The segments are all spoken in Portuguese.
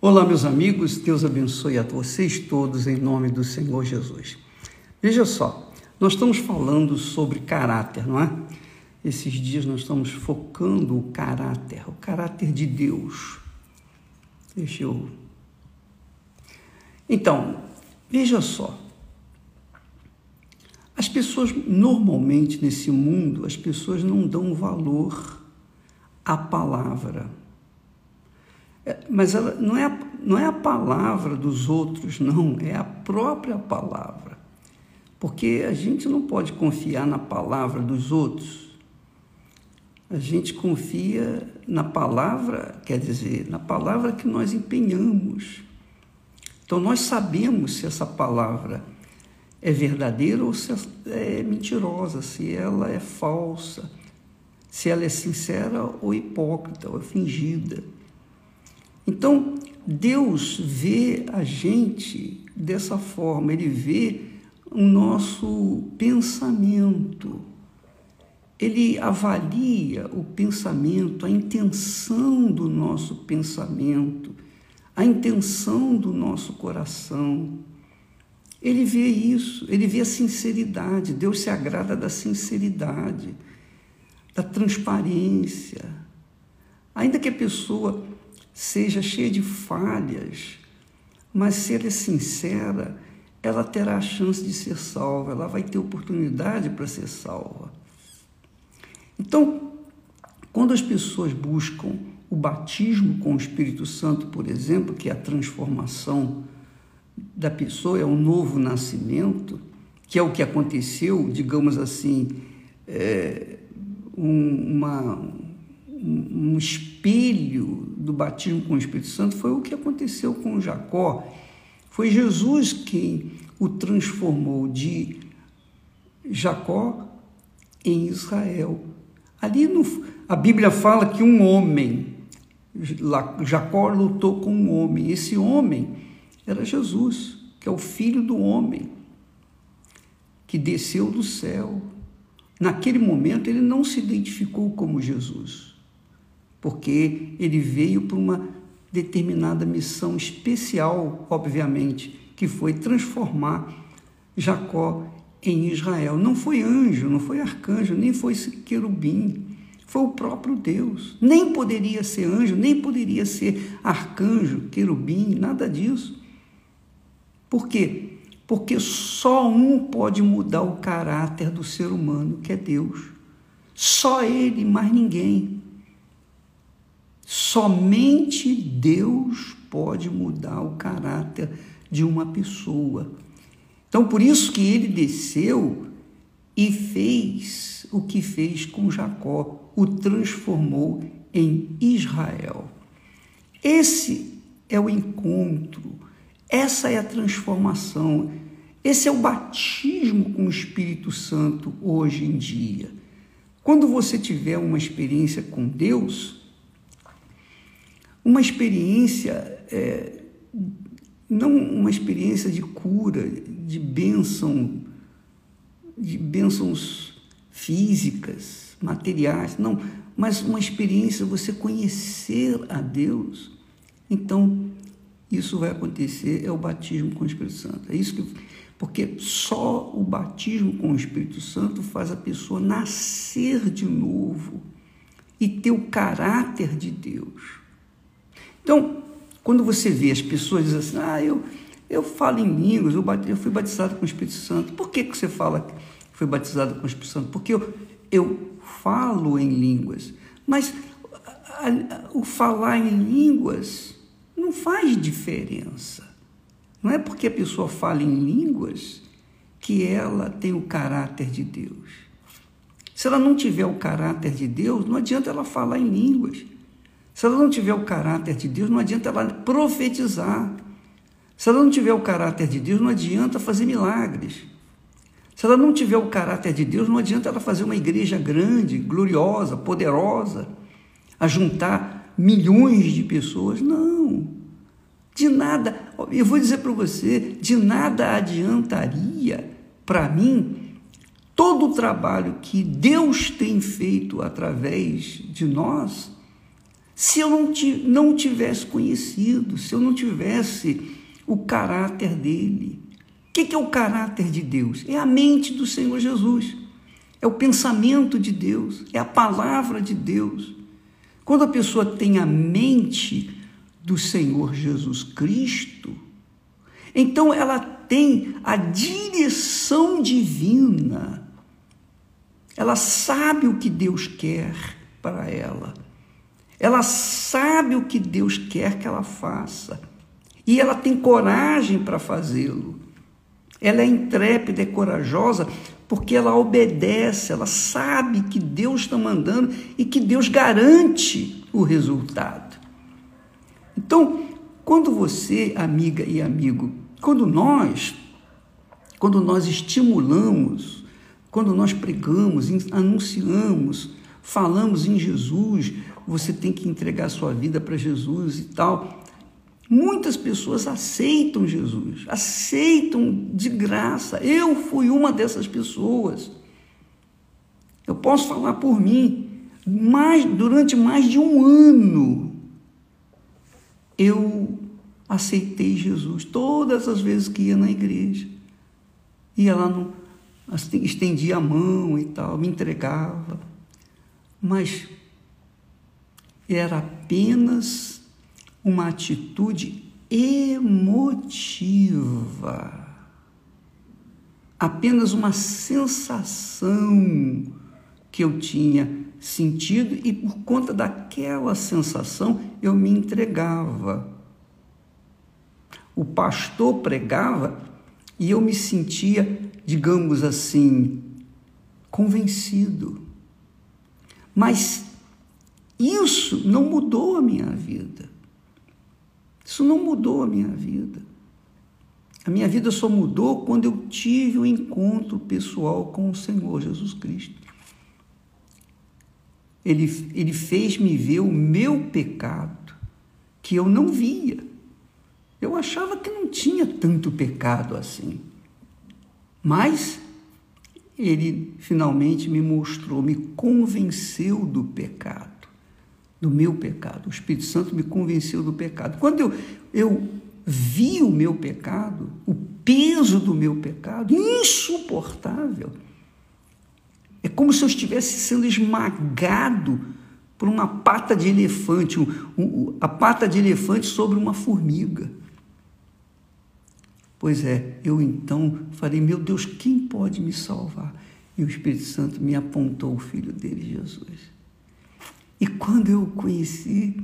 Olá, meus amigos, Deus abençoe a vocês todos em nome do Senhor Jesus. Veja só, nós estamos falando sobre caráter, não é? Esses dias nós estamos focando o caráter, o caráter de Deus. Deixa eu. Então, veja só. As pessoas, normalmente nesse mundo, as pessoas não dão valor à palavra mas ela não é, não é a palavra dos outros, não, é a própria palavra. Porque a gente não pode confiar na palavra dos outros. A gente confia na palavra, quer dizer, na palavra que nós empenhamos. Então nós sabemos se essa palavra é verdadeira ou se é mentirosa, se ela é falsa, se ela é sincera ou hipócrita ou fingida. Então, Deus vê a gente dessa forma, ele vê o nosso pensamento. Ele avalia o pensamento, a intenção do nosso pensamento, a intenção do nosso coração. Ele vê isso, ele vê a sinceridade. Deus se agrada da sinceridade, da transparência. Ainda que a pessoa seja cheia de falhas, mas se ela é sincera, ela terá a chance de ser salva, ela vai ter oportunidade para ser salva. Então, quando as pessoas buscam o batismo com o Espírito Santo, por exemplo, que é a transformação da pessoa, é um novo nascimento, que é o que aconteceu, digamos assim, é, um, uma, um espelho do batismo com o Espírito Santo foi o que aconteceu com Jacó. Foi Jesus quem o transformou de Jacó em Israel. Ali no, a Bíblia fala que um homem, Jacó lutou com um homem. Esse homem era Jesus, que é o filho do homem, que desceu do céu. Naquele momento ele não se identificou como Jesus porque ele veio para uma determinada missão especial, obviamente, que foi transformar Jacó em Israel. Não foi anjo, não foi arcanjo, nem foi querubim, foi o próprio Deus. Nem poderia ser anjo, nem poderia ser arcanjo, querubim, nada disso. Por quê? Porque só um pode mudar o caráter do ser humano, que é Deus. Só ele, mais ninguém. Somente Deus pode mudar o caráter de uma pessoa. Então, por isso que ele desceu e fez o que fez com Jacó, o transformou em Israel. Esse é o encontro, essa é a transformação, esse é o batismo com o Espírito Santo hoje em dia. Quando você tiver uma experiência com Deus, uma experiência, é, não uma experiência de cura, de bênção, de bênçãos físicas, materiais, não, mas uma experiência você conhecer a Deus. Então, isso vai acontecer, é o batismo com o Espírito Santo. É isso que porque só o batismo com o Espírito Santo faz a pessoa nascer de novo e ter o caráter de Deus. Então, quando você vê as pessoas dizendo assim, ah, eu, eu falo em línguas, eu, eu fui batizado com o Espírito Santo. Por que, que você fala que foi batizado com o Espírito Santo? Porque eu, eu falo em línguas. Mas a, a, o falar em línguas não faz diferença. Não é porque a pessoa fala em línguas que ela tem o caráter de Deus. Se ela não tiver o caráter de Deus, não adianta ela falar em línguas. Se ela não tiver o caráter de Deus, não adianta ela profetizar. Se ela não tiver o caráter de Deus, não adianta fazer milagres. Se ela não tiver o caráter de Deus, não adianta ela fazer uma igreja grande, gloriosa, poderosa, a juntar milhões de pessoas. Não. De nada, eu vou dizer para você, de nada adiantaria para mim todo o trabalho que Deus tem feito através de nós se eu não, não tivesse conhecido, se eu não tivesse o caráter dele. O que é o caráter de Deus? É a mente do Senhor Jesus, é o pensamento de Deus, é a palavra de Deus. Quando a pessoa tem a mente do Senhor Jesus Cristo, então ela tem a direção divina, ela sabe o que Deus quer para ela. Ela sabe o que Deus quer que ela faça e ela tem coragem para fazê-lo. Ela é intrépida, é corajosa, porque ela obedece, ela sabe que Deus está mandando e que Deus garante o resultado. Então, quando você, amiga e amigo, quando nós, quando nós estimulamos, quando nós pregamos, anunciamos, falamos em Jesus, você tem que entregar sua vida para Jesus e tal. Muitas pessoas aceitam Jesus, aceitam de graça. Eu fui uma dessas pessoas. Eu posso falar por mim. Mais, durante mais de um ano, eu aceitei Jesus todas as vezes que ia na igreja. Ia lá, no, assim, estendia a mão e tal, me entregava. Mas era apenas uma atitude emotiva, apenas uma sensação que eu tinha sentido e por conta daquela sensação eu me entregava. O pastor pregava e eu me sentia, digamos assim, convencido. Mas isso não mudou a minha vida. Isso não mudou a minha vida. A minha vida só mudou quando eu tive o um encontro pessoal com o Senhor Jesus Cristo. Ele, ele fez me ver o meu pecado, que eu não via. Eu achava que não tinha tanto pecado assim. Mas ele finalmente me mostrou, me convenceu do pecado do meu pecado. O Espírito Santo me convenceu do pecado. Quando eu, eu vi o meu pecado, o peso do meu pecado, insuportável, é como se eu estivesse sendo esmagado por uma pata de elefante, um, um, a pata de elefante sobre uma formiga. Pois é, eu então falei, meu Deus, quem pode me salvar? E o Espírito Santo me apontou o Filho dele, Jesus. E quando eu o conheci,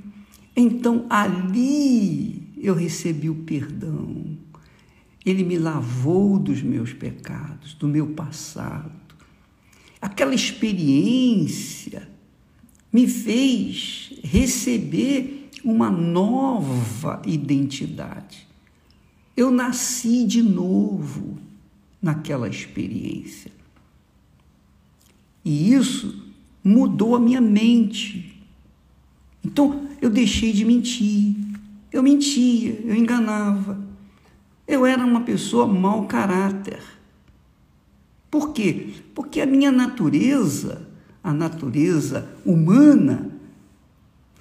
então ali eu recebi o perdão. Ele me lavou dos meus pecados, do meu passado. Aquela experiência me fez receber uma nova identidade. Eu nasci de novo naquela experiência. E isso mudou a minha mente. Então eu deixei de mentir. Eu mentia, eu enganava. Eu era uma pessoa mau caráter. Por quê? Porque a minha natureza, a natureza humana,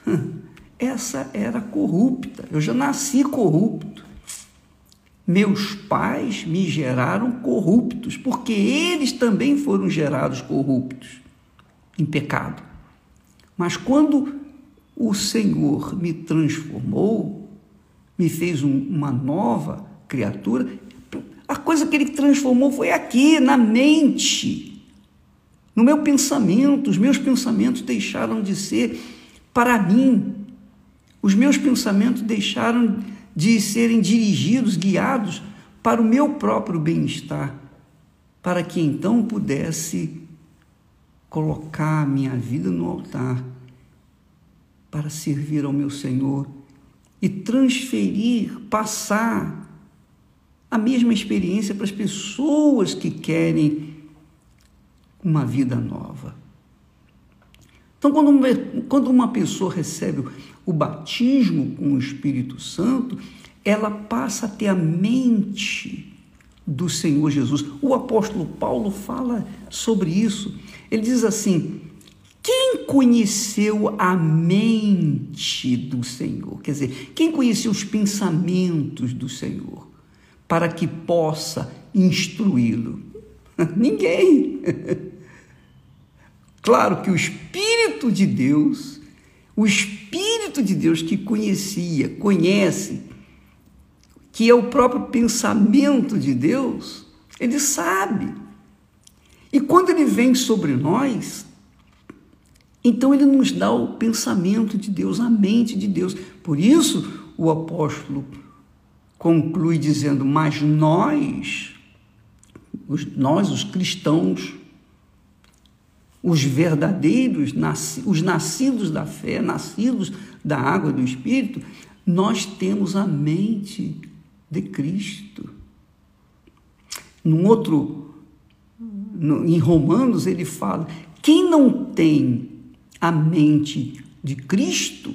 essa era corrupta. Eu já nasci corrupto. Meus pais me geraram corruptos, porque eles também foram gerados corruptos em pecado. Mas quando o Senhor me transformou, me fez um, uma nova criatura, a coisa que ele transformou foi aqui, na mente, no meu pensamento. Os meus pensamentos deixaram de ser para mim. Os meus pensamentos deixaram de serem dirigidos, guiados para o meu próprio bem-estar, para que então pudesse colocar a minha vida no altar para servir ao meu Senhor e transferir, passar a mesma experiência para as pessoas que querem uma vida nova. Então, quando uma, quando uma pessoa recebe o batismo com o Espírito Santo, ela passa a ter a mente do Senhor Jesus. O apóstolo Paulo fala sobre isso. Ele diz assim: quem conheceu a mente do Senhor? Quer dizer, quem conheceu os pensamentos do Senhor para que possa instruí-lo? Ninguém. Claro que o Espírito de Deus, o Espírito de Deus que conhecia, conhece, que é o próprio pensamento de Deus, ele sabe. E quando ele vem sobre nós, então ele nos dá o pensamento de Deus, a mente de Deus. Por isso o apóstolo conclui dizendo: Mas nós, nós, os cristãos, os verdadeiros, os nascidos da fé, nascidos da água do Espírito, nós temos a mente de Cristo. Num outro, em Romanos, ele fala: quem não tem a mente de Cristo,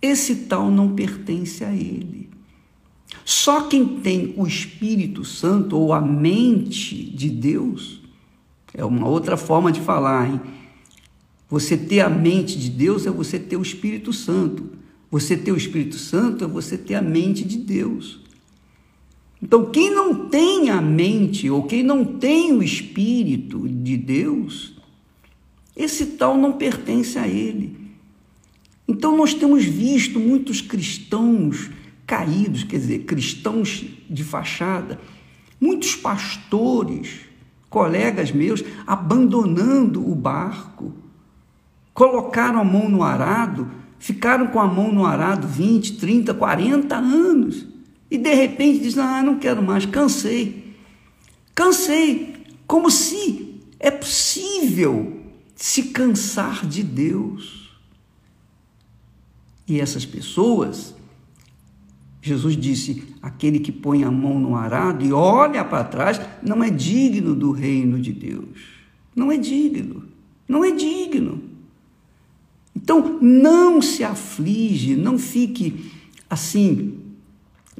esse tal não pertence a ele. Só quem tem o Espírito Santo ou a mente de Deus, é uma outra forma de falar, hein? Você ter a mente de Deus é você ter o Espírito Santo. Você ter o Espírito Santo é você ter a mente de Deus. Então, quem não tem a mente ou quem não tem o Espírito de Deus, esse tal não pertence a ele. Então, nós temos visto muitos cristãos caídos, quer dizer, cristãos de fachada, muitos pastores, colegas meus, abandonando o barco, colocaram a mão no arado, ficaram com a mão no arado 20, 30, 40 anos e de repente dizem: Ah, não quero mais, cansei. Cansei, como se é possível se cansar de Deus. E essas pessoas, Jesus disse: aquele que põe a mão no arado e olha para trás não é digno do reino de Deus. Não é digno. Não é digno. Então, não se aflige, não fique assim,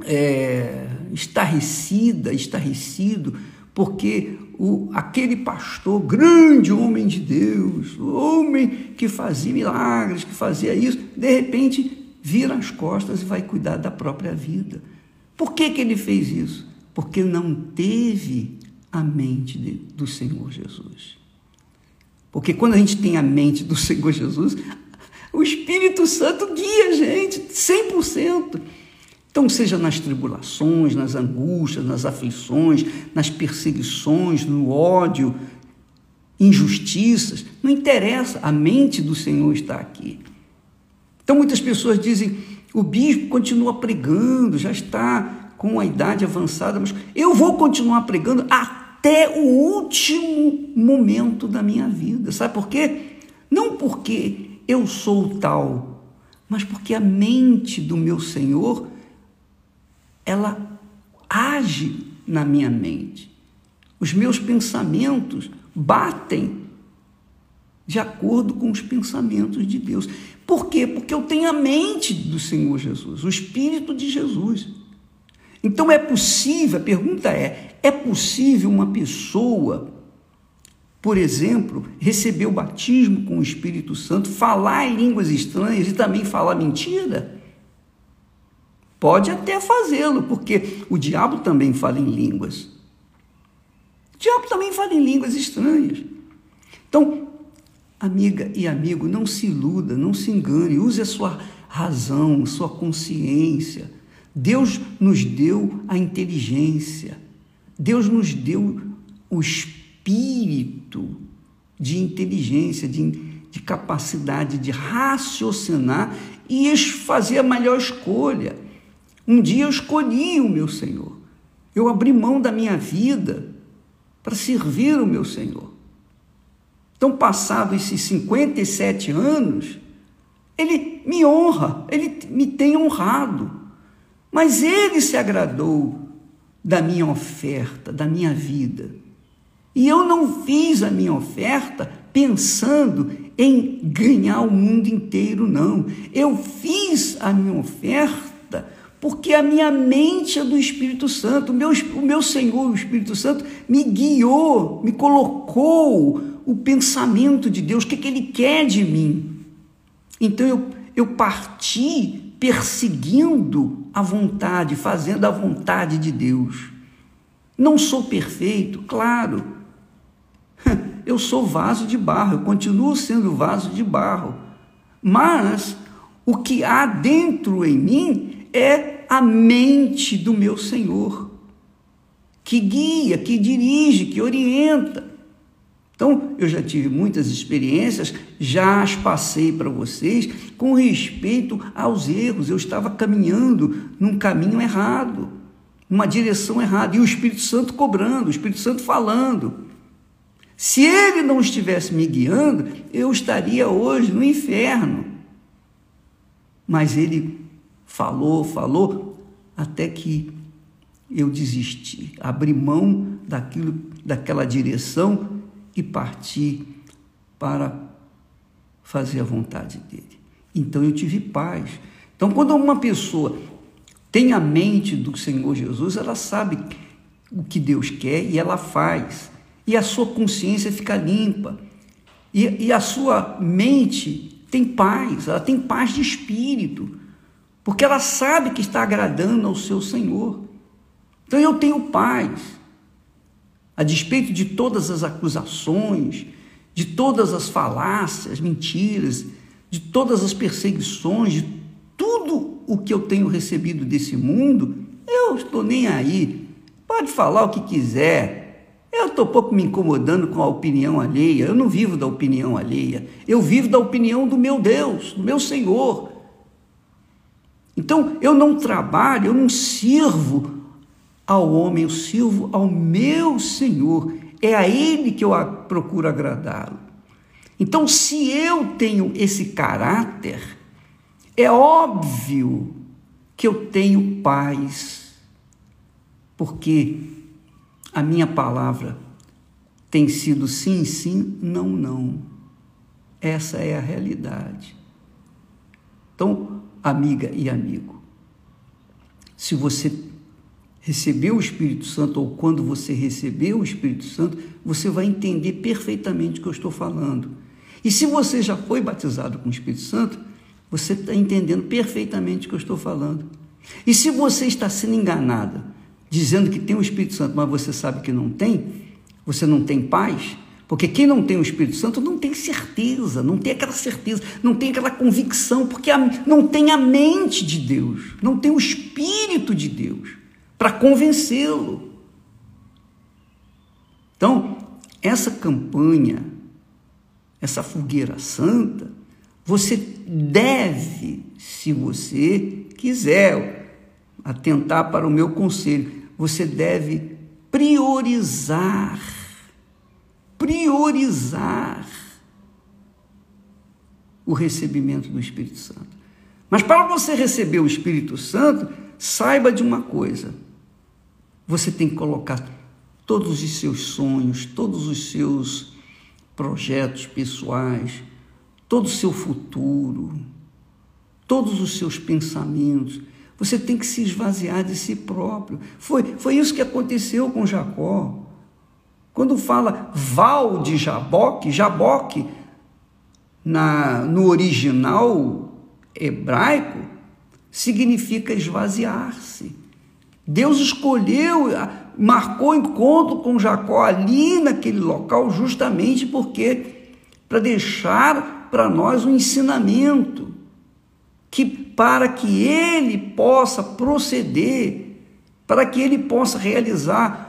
é, estarrecida, estarrecido, porque o, aquele pastor, grande homem de Deus, homem que fazia milagres, que fazia isso, de repente vira as costas e vai cuidar da própria vida. Por que, que ele fez isso? Porque não teve a mente de, do Senhor Jesus. Porque quando a gente tem a mente do Senhor Jesus, o Espírito Santo guia a gente 100%. Então, seja nas tribulações, nas angústias, nas aflições, nas perseguições, no ódio, injustiças, não interessa, a mente do Senhor está aqui. Então, muitas pessoas dizem: o bispo continua pregando, já está com a idade avançada, mas eu vou continuar pregando até o último momento da minha vida. Sabe por quê? Não porque eu sou tal, mas porque a mente do meu Senhor ela age na minha mente. Os meus pensamentos batem de acordo com os pensamentos de Deus. Por quê? Porque eu tenho a mente do Senhor Jesus, o Espírito de Jesus. Então é possível, a pergunta é: é possível uma pessoa, por exemplo, receber o batismo com o Espírito Santo, falar em línguas estranhas e também falar mentira? Pode até fazê-lo, porque o diabo também fala em línguas. O diabo também fala em línguas estranhas. Então, amiga e amigo, não se iluda, não se engane, use a sua razão, sua consciência. Deus nos deu a inteligência, Deus nos deu o espírito de inteligência, de, de capacidade de raciocinar e fazer a melhor escolha. Um dia eu escolhi o meu Senhor. Eu abri mão da minha vida para servir o meu Senhor. Então, passados esses 57 anos, ele me honra, ele me tem honrado. Mas ele se agradou da minha oferta, da minha vida. E eu não fiz a minha oferta pensando em ganhar o mundo inteiro, não. Eu fiz a minha oferta porque a minha mente é do Espírito Santo, o meu, o meu Senhor, o Espírito Santo, me guiou, me colocou o pensamento de Deus, o que, que Ele quer de mim. Então eu, eu parti perseguindo a vontade, fazendo a vontade de Deus. Não sou perfeito, claro. Eu sou vaso de barro, eu continuo sendo vaso de barro. Mas o que há dentro em mim é a mente do meu Senhor, que guia, que dirige, que orienta. Então, eu já tive muitas experiências, já as passei para vocês com respeito aos erros. Eu estava caminhando num caminho errado, numa direção errada, e o Espírito Santo cobrando, o Espírito Santo falando. Se ele não estivesse me guiando, eu estaria hoje no inferno. Mas ele falou, falou, até que eu desisti, abri mão daquilo, daquela direção e parti para fazer a vontade dele. Então eu tive paz. Então, quando uma pessoa tem a mente do Senhor Jesus, ela sabe o que Deus quer e ela faz. E a sua consciência fica limpa. E, e a sua mente tem paz, ela tem paz de espírito, porque ela sabe que está agradando ao seu Senhor. Então eu tenho paz a despeito de todas as acusações, de todas as falácias, mentiras, de todas as perseguições, de tudo o que eu tenho recebido desse mundo, eu estou nem aí. Pode falar o que quiser. Eu estou pouco me incomodando com a opinião alheia. Eu não vivo da opinião alheia. Eu vivo da opinião do meu Deus, do meu Senhor. Então, eu não trabalho, eu não sirvo ao homem, eu sirvo ao meu Senhor. É a Ele que eu procuro agradá-lo. Então, se eu tenho esse caráter, é óbvio que eu tenho paz, porque a minha palavra tem sido sim, sim, não, não. Essa é a realidade. Então, amiga e amigo, se você recebeu o Espírito Santo ou quando você recebeu o Espírito Santo, você vai entender perfeitamente o que eu estou falando. E se você já foi batizado com o Espírito Santo, você está entendendo perfeitamente o que eu estou falando. E se você está sendo enganada, dizendo que tem o Espírito Santo, mas você sabe que não tem, você não tem paz, porque quem não tem o Espírito Santo não tem certeza, não tem aquela certeza, não tem aquela convicção, porque não tem a mente de Deus, não tem o Espírito de Deus para convencê-lo. Então, essa campanha, essa fogueira santa, você deve, se você quiser atentar para o meu conselho, você deve priorizar, priorizar o recebimento do Espírito Santo. Mas para você receber o Espírito Santo, saiba de uma coisa: você tem que colocar todos os seus sonhos, todos os seus projetos pessoais, todo o seu futuro, todos os seus pensamentos. Você tem que se esvaziar de si próprio. Foi, foi isso que aconteceu com Jacó. Quando fala Val de Jaboque, Jaboque, na, no original hebraico, significa esvaziar-se. Deus escolheu, marcou encontro com Jacó ali naquele local, justamente porque para deixar para nós um ensinamento que para que ele possa proceder, para que ele possa realizar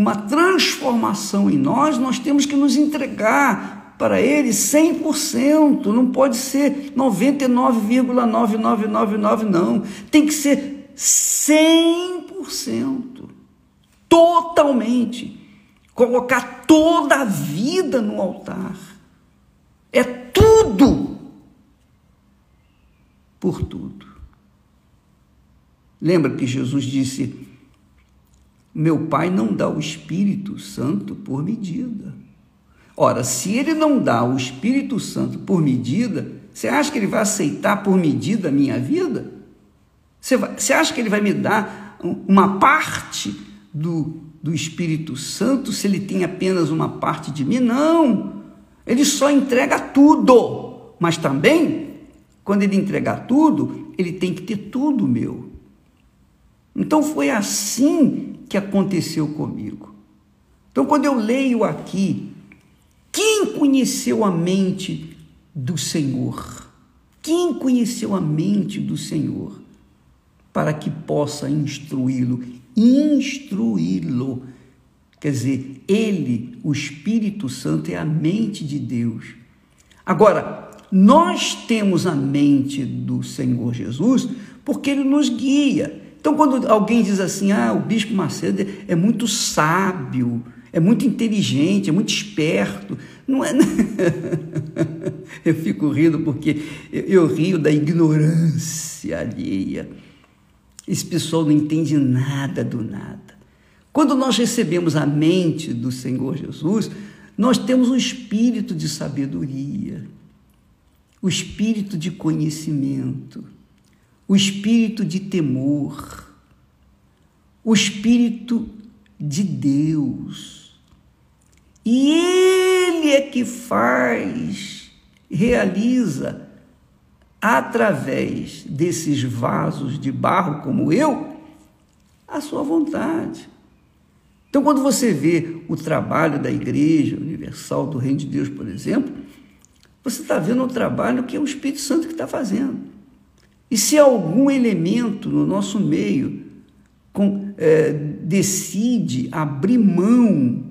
uma transformação em nós, nós temos que nos entregar para ele 100%, não pode ser 99,9999 não, tem que ser 100%, totalmente, colocar toda a vida no altar. É tudo por tudo. Lembra que Jesus disse: Meu Pai não dá o Espírito Santo por medida. Ora, se ele não dá o Espírito Santo por medida, você acha que ele vai aceitar por medida a minha vida? Você, vai, você acha que ele vai me dar uma parte do do Espírito Santo se ele tem apenas uma parte de mim? Não! Ele só entrega tudo, mas também, quando ele entregar tudo, ele tem que ter tudo meu. Então foi assim que aconteceu comigo. Então, quando eu leio aqui, quem conheceu a mente do Senhor? Quem conheceu a mente do Senhor para que possa instruí-lo? Instruí-lo. Quer dizer, ele, o Espírito Santo, é a mente de Deus. Agora, nós temos a mente do Senhor Jesus porque ele nos guia. Então, quando alguém diz assim, ah, o Bispo Macedo é muito sábio, é muito inteligente, é muito esperto. Não é. eu fico rindo porque eu rio da ignorância alheia. Esse pessoal não entende nada do nada. Quando nós recebemos a mente do Senhor Jesus, nós temos um espírito de sabedoria, o espírito de conhecimento, o espírito de temor, o espírito de Deus e Ele é que faz, realiza, através desses vasos de barro como eu, a sua vontade. Então, quando você vê o trabalho da Igreja Universal do Reino de Deus, por exemplo, você está vendo o trabalho que é o Espírito Santo que está fazendo. E se algum elemento no nosso meio com, é, decide abrir mão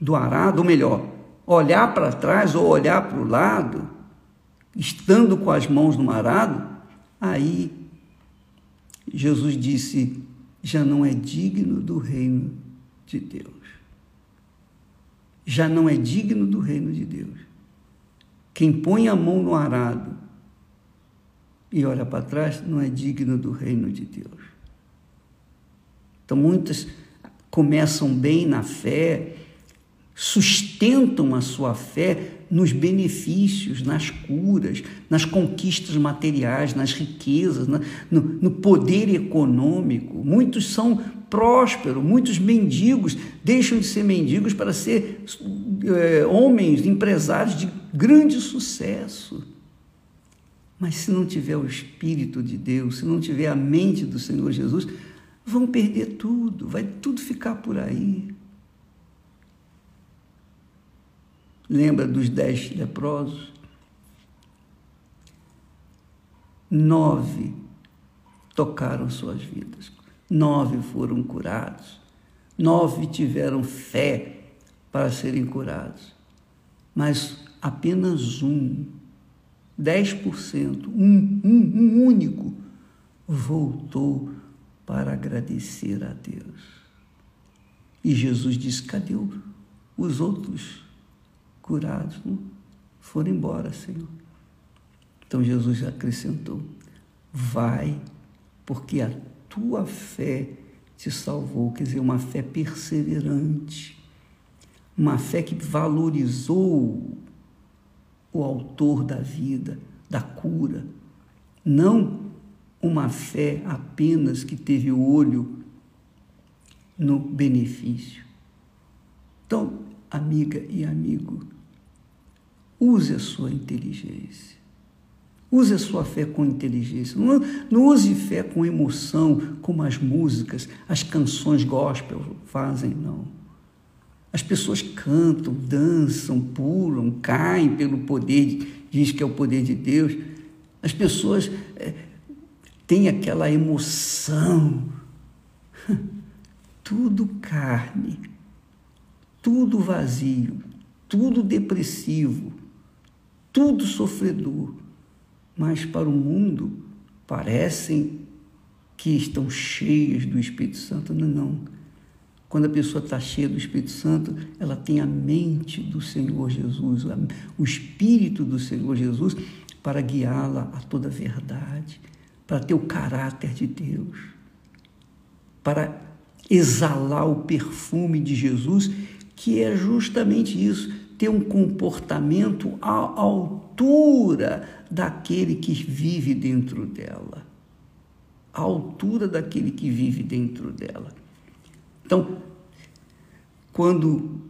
do arado, ou melhor, olhar para trás ou olhar para o lado, estando com as mãos no arado, aí Jesus disse: já não é digno do reino de Deus. Já não é digno do reino de Deus. Quem põe a mão no arado e olha para trás não é digno do reino de Deus. Então, muitas começam bem na fé, sustentam a sua fé nos benefícios, nas curas, nas conquistas materiais, nas riquezas, no, no poder econômico. Muitos são prósperos, muitos mendigos deixam de ser mendigos para ser é, homens, empresários de grande sucesso. Mas se não tiver o Espírito de Deus, se não tiver a mente do Senhor Jesus, vão perder tudo, vai tudo ficar por aí. Lembra dos dez leprosos? Nove tocaram suas vidas, nove foram curados, nove tiveram fé para serem curados, mas apenas um, 10%, um, um, um único, voltou para agradecer a Deus. E Jesus disse: cadê os outros? curados, não? foram embora, Senhor. Então Jesus acrescentou: Vai, porque a tua fé te salvou, quer dizer, uma fé perseverante, uma fé que valorizou o autor da vida, da cura, não uma fé apenas que teve o olho no benefício. Então, amiga e amigo, Use a sua inteligência. Use a sua fé com inteligência. Não, não use fé com emoção, como as músicas, as canções gospel fazem, não. As pessoas cantam, dançam, pulam, caem pelo poder, diz que é o poder de Deus. As pessoas é, têm aquela emoção. Tudo carne, tudo vazio, tudo depressivo tudo sofredor, mas para o mundo parecem que estão cheias do Espírito Santo. Não, não. Quando a pessoa está cheia do Espírito Santo, ela tem a mente do Senhor Jesus, o Espírito do Senhor Jesus para guiá-la a toda a verdade, para ter o caráter de Deus, para exalar o perfume de Jesus, que é justamente isso, ter um comportamento à altura daquele que vive dentro dela. À altura daquele que vive dentro dela. Então, quando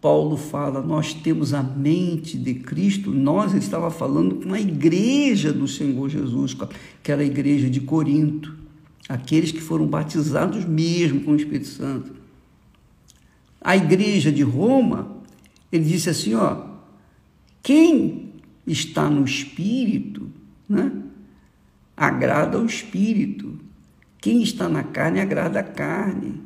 Paulo fala, nós temos a mente de Cristo, nós estava falando com a igreja do Senhor Jesus, aquela igreja de Corinto, aqueles que foram batizados mesmo com o Espírito Santo. A igreja de Roma, ele disse assim, ó, quem está no Espírito, né, agrada ao Espírito. Quem está na carne agrada a carne.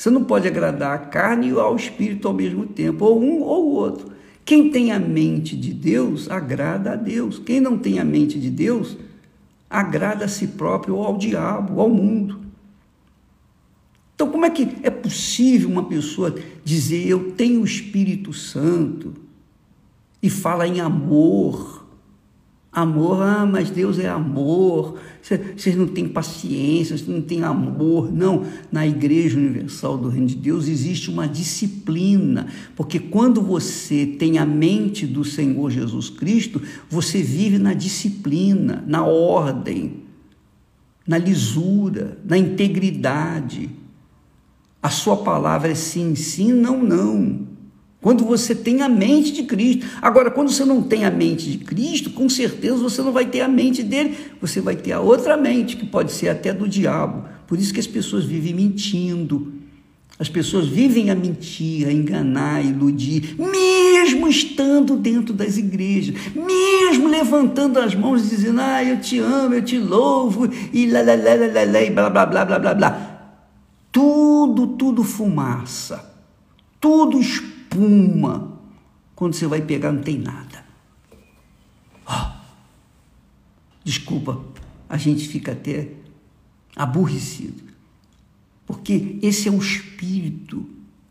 Você não pode agradar a carne e ao espírito ao mesmo tempo, ou um ou o outro. Quem tem a mente de Deus, agrada a Deus. Quem não tem a mente de Deus, agrada a si próprio ou ao diabo, ao mundo. Então, como é que é possível uma pessoa dizer eu tenho o Espírito Santo e fala em amor? Amor, ah, mas Deus é amor. Vocês não têm paciência, vocês não têm amor. Não, na Igreja Universal do Reino de Deus existe uma disciplina, porque quando você tem a mente do Senhor Jesus Cristo, você vive na disciplina, na ordem, na lisura, na integridade. A sua palavra é sim, sim, não, não. Quando você tem a mente de Cristo. Agora, quando você não tem a mente de Cristo, com certeza você não vai ter a mente dele, você vai ter a outra mente, que pode ser até do diabo. Por isso que as pessoas vivem mentindo. As pessoas vivem a mentir, a enganar, a iludir, mesmo estando dentro das igrejas, mesmo levantando as mãos e dizendo, ah, eu te amo, eu te louvo, e lá, lá, lá, lá, lá, e blá, blá, blá, blá, blá, blá. Tudo, tudo fumaça. Tudo espírito espuma. Quando você vai pegar, não tem nada. Oh, desculpa, a gente fica até aborrecido. Porque esse é o espírito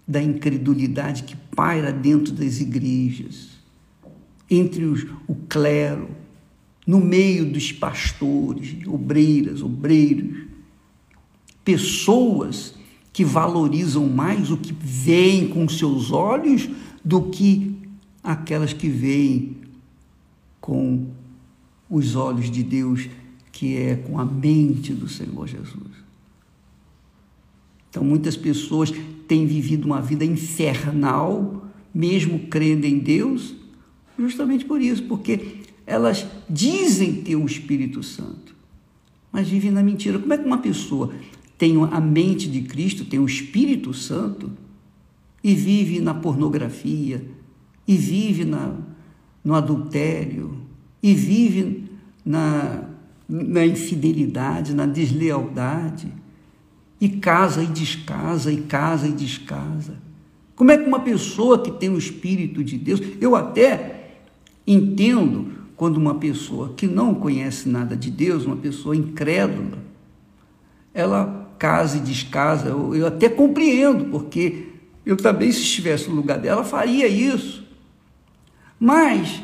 da incredulidade que paira dentro das igrejas, entre os, o clero, no meio dos pastores, obreiras, obreiros, pessoas que valorizam mais o que veem com seus olhos do que aquelas que veem com os olhos de Deus, que é com a mente do Senhor Jesus. Então, muitas pessoas têm vivido uma vida infernal, mesmo crendo em Deus, justamente por isso, porque elas dizem ter o Espírito Santo, mas vivem na mentira. Como é que uma pessoa tem a mente de Cristo, tem o Espírito Santo e vive na pornografia, e vive na, no adultério, e vive na, na infidelidade, na deslealdade, e casa e descasa, e casa e descasa. Como é que uma pessoa que tem o Espírito de Deus, eu até entendo quando uma pessoa que não conhece nada de Deus, uma pessoa incrédula, ela casa e descasa, eu, eu até compreendo, porque eu também, se estivesse no lugar dela, faria isso. Mas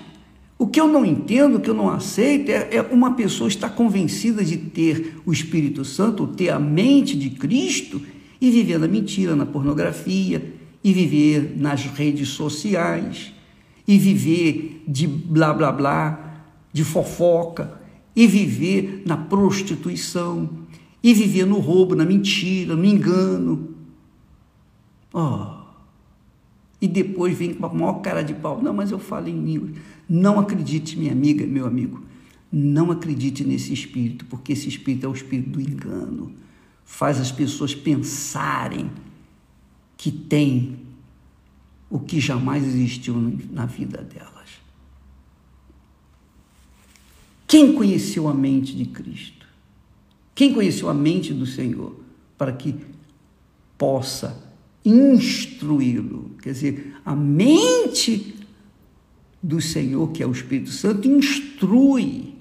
o que eu não entendo, o que eu não aceito, é, é uma pessoa estar convencida de ter o Espírito Santo, ter a mente de Cristo e viver na mentira, na pornografia, e viver nas redes sociais, e viver de blá blá blá, de fofoca, e viver na prostituição, e viver no roubo, na mentira, no engano. Oh. E depois vem com a maior cara de pau. Não, mas eu falo em línguas. Não acredite, minha amiga, meu amigo. Não acredite nesse espírito, porque esse espírito é o espírito do engano. Faz as pessoas pensarem que tem o que jamais existiu na vida delas. Quem conheceu a mente de Cristo? Quem conheceu a mente do Senhor para que possa instruí-lo? Quer dizer, a mente do Senhor, que é o Espírito Santo, instrui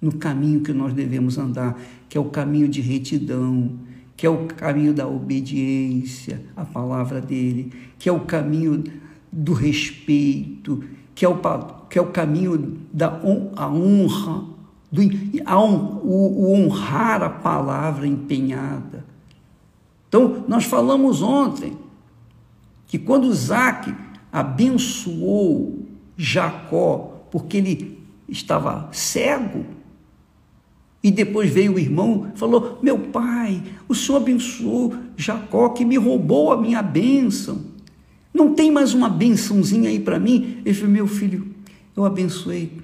no caminho que nós devemos andar, que é o caminho de retidão, que é o caminho da obediência à palavra dele, que é o caminho do respeito, que é o, que é o caminho da honra do, o, o honrar a palavra empenhada. Então, nós falamos ontem que quando Isaac abençoou Jacó, porque ele estava cego, e depois veio o irmão e falou: Meu pai, o senhor abençoou Jacó, que me roubou a minha bênção. Não tem mais uma bençãozinha aí para mim? Ele falou, meu filho, eu abençoei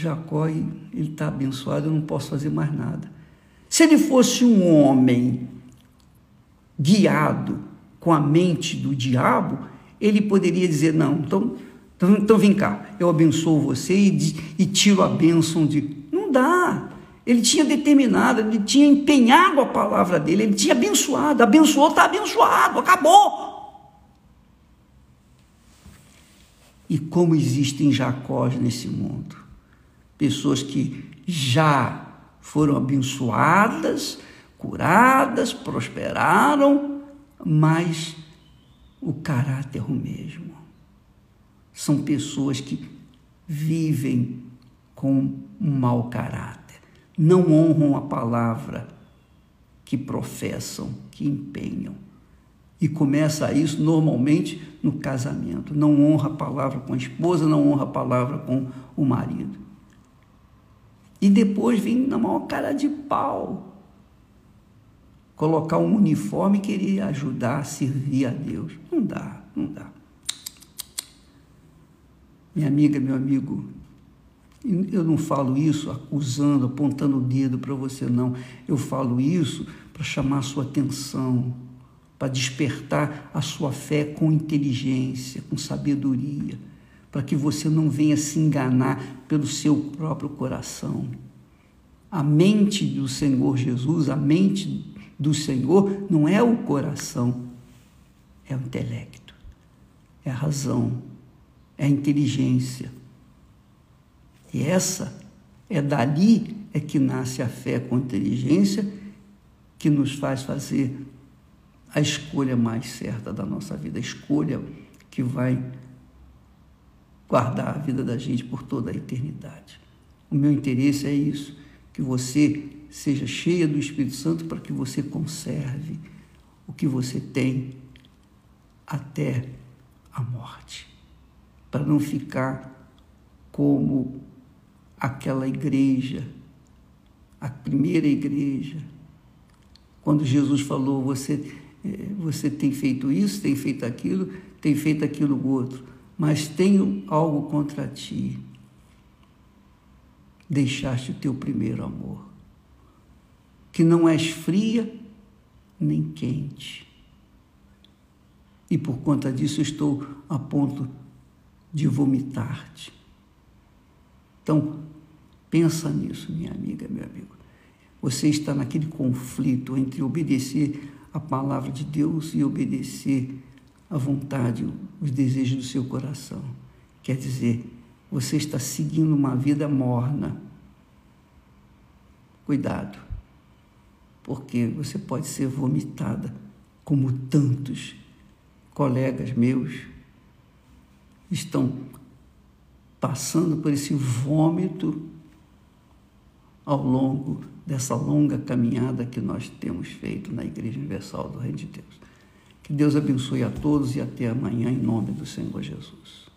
Jacó ele está abençoado, eu não posso fazer mais nada. Se ele fosse um homem guiado com a mente do diabo, ele poderia dizer: Não, então, então, então vem cá, eu abençoo você e, e tiro a bênção de. Não dá. Ele tinha determinado, ele tinha empenhado a palavra dele, ele tinha abençoado. Abençoou, está abençoado, acabou. E como existem Jacós nesse mundo? Pessoas que já foram abençoadas, curadas, prosperaram, mas o caráter é o mesmo. São pessoas que vivem com um mau caráter, não honram a palavra que professam, que empenham. E começa isso normalmente no casamento. Não honra a palavra com a esposa, não honra a palavra com o marido. E depois vem na maior cara de pau colocar um uniforme e querer ajudar, servir a Deus. Não dá, não dá. Minha amiga, meu amigo, eu não falo isso acusando, apontando o dedo para você, não. Eu falo isso para chamar a sua atenção, para despertar a sua fé com inteligência, com sabedoria, para que você não venha se enganar pelo seu próprio coração. A mente do Senhor Jesus, a mente do Senhor não é o coração, é o intelecto, é a razão, é a inteligência. E essa é dali é que nasce a fé com inteligência que nos faz fazer a escolha mais certa da nossa vida, a escolha que vai guardar a vida da gente por toda a eternidade. O meu interesse é isso, que você seja cheia do Espírito Santo para que você conserve o que você tem até a morte, para não ficar como aquela igreja, a primeira igreja, quando Jesus falou: você, eh, você tem feito isso, tem feito aquilo, tem feito aquilo outro, mas tenho algo contra ti. Deixaste o teu primeiro amor que não és fria nem quente. E por conta disso estou a ponto de vomitar-te. Então, pensa nisso, minha amiga, meu amigo. Você está naquele conflito entre obedecer a palavra de Deus e obedecer a vontade, os desejos do seu coração. Quer dizer, você está seguindo uma vida morna. Cuidado porque você pode ser vomitada, como tantos colegas meus estão passando por esse vômito ao longo dessa longa caminhada que nós temos feito na Igreja Universal do Reino de Deus. Que Deus abençoe a todos e até amanhã, em nome do Senhor Jesus.